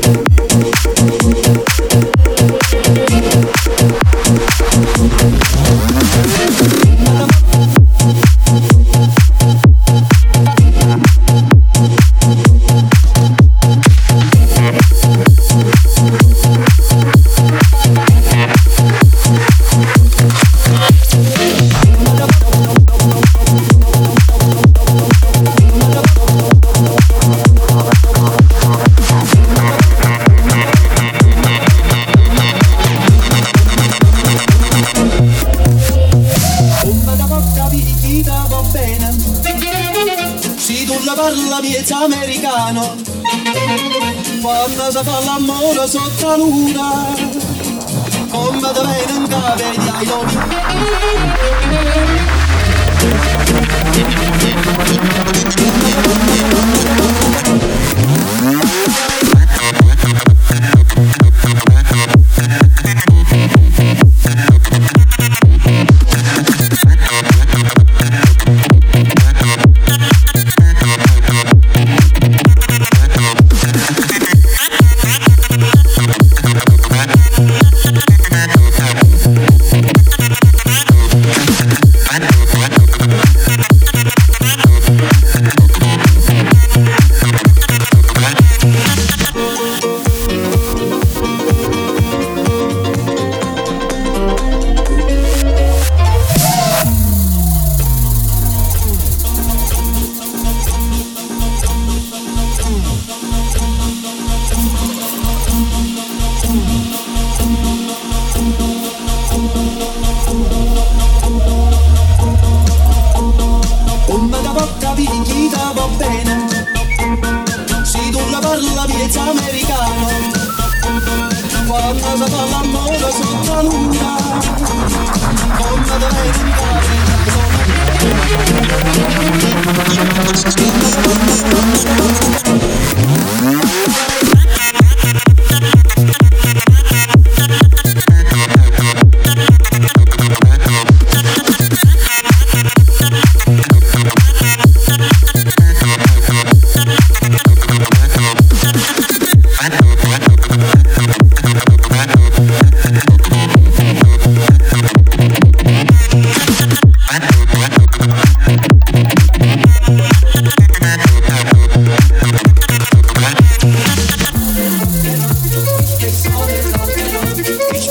Thank parla miezza americano. Quando si fa l'amore sotto la luna come da bene in cave di aioni Thank Música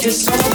just so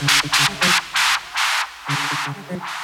Thank you.